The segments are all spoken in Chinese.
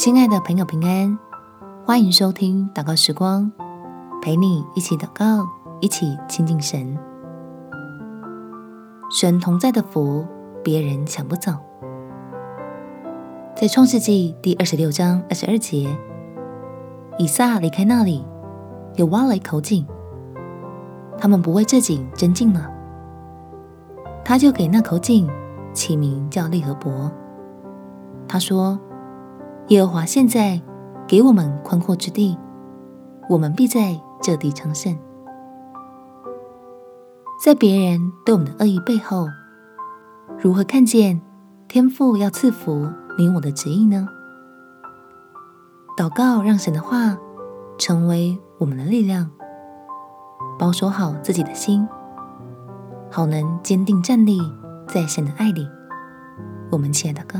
亲爱的朋友，平安，欢迎收听祷告时光，陪你一起祷告，一起亲近神。神同在的福，别人抢不走。在创世纪第二十六章二十二节，以撒离开那里，又挖了一口井，他们不为这井争竞了，他就给那口井起名叫利和伯。他说：“耶和华现在给我们宽阔之地，我们必在这地昌盛。”在别人对我们的恶意背后，如何看见天父要赐福你我的旨意呢？祷告，让神的话成为我们的力量，保守好自己的心，好能坚定站立在神的爱里。我们亲爱的哥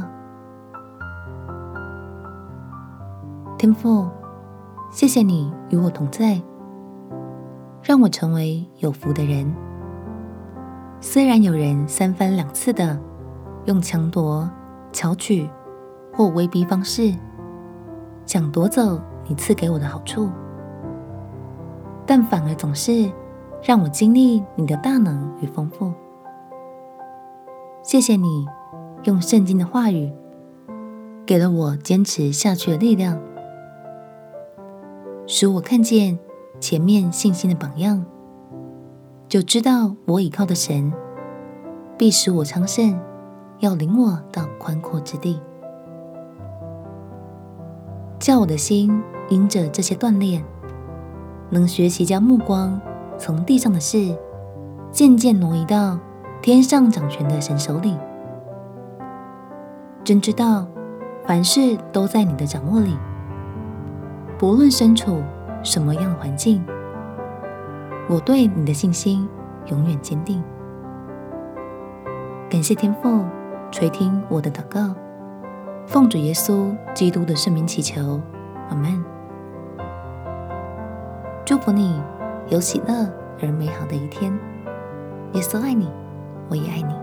天父，谢谢你与我同在，让我成为有福的人。虽然有人三番两次的用强夺、巧取或威逼方式，想夺走你赐给我的好处，但反而总是让我经历你的大能与丰富。谢谢你用圣经的话语，给了我坚持下去的力量。使我看见前面信心的榜样，就知道我倚靠的神必使我昌盛，要领我到宽阔之地。叫我的心因着这些锻炼，能学习将目光从地上的事渐渐挪移到天上掌权的神手里。真知道凡事都在你的掌握里。不论身处什么样的环境，我对你的信心永远坚定。感谢天父垂听我的祷告，奉主耶稣基督的圣名祈求，阿门。祝福你有喜乐而美好的一天。耶稣爱你，我也爱你。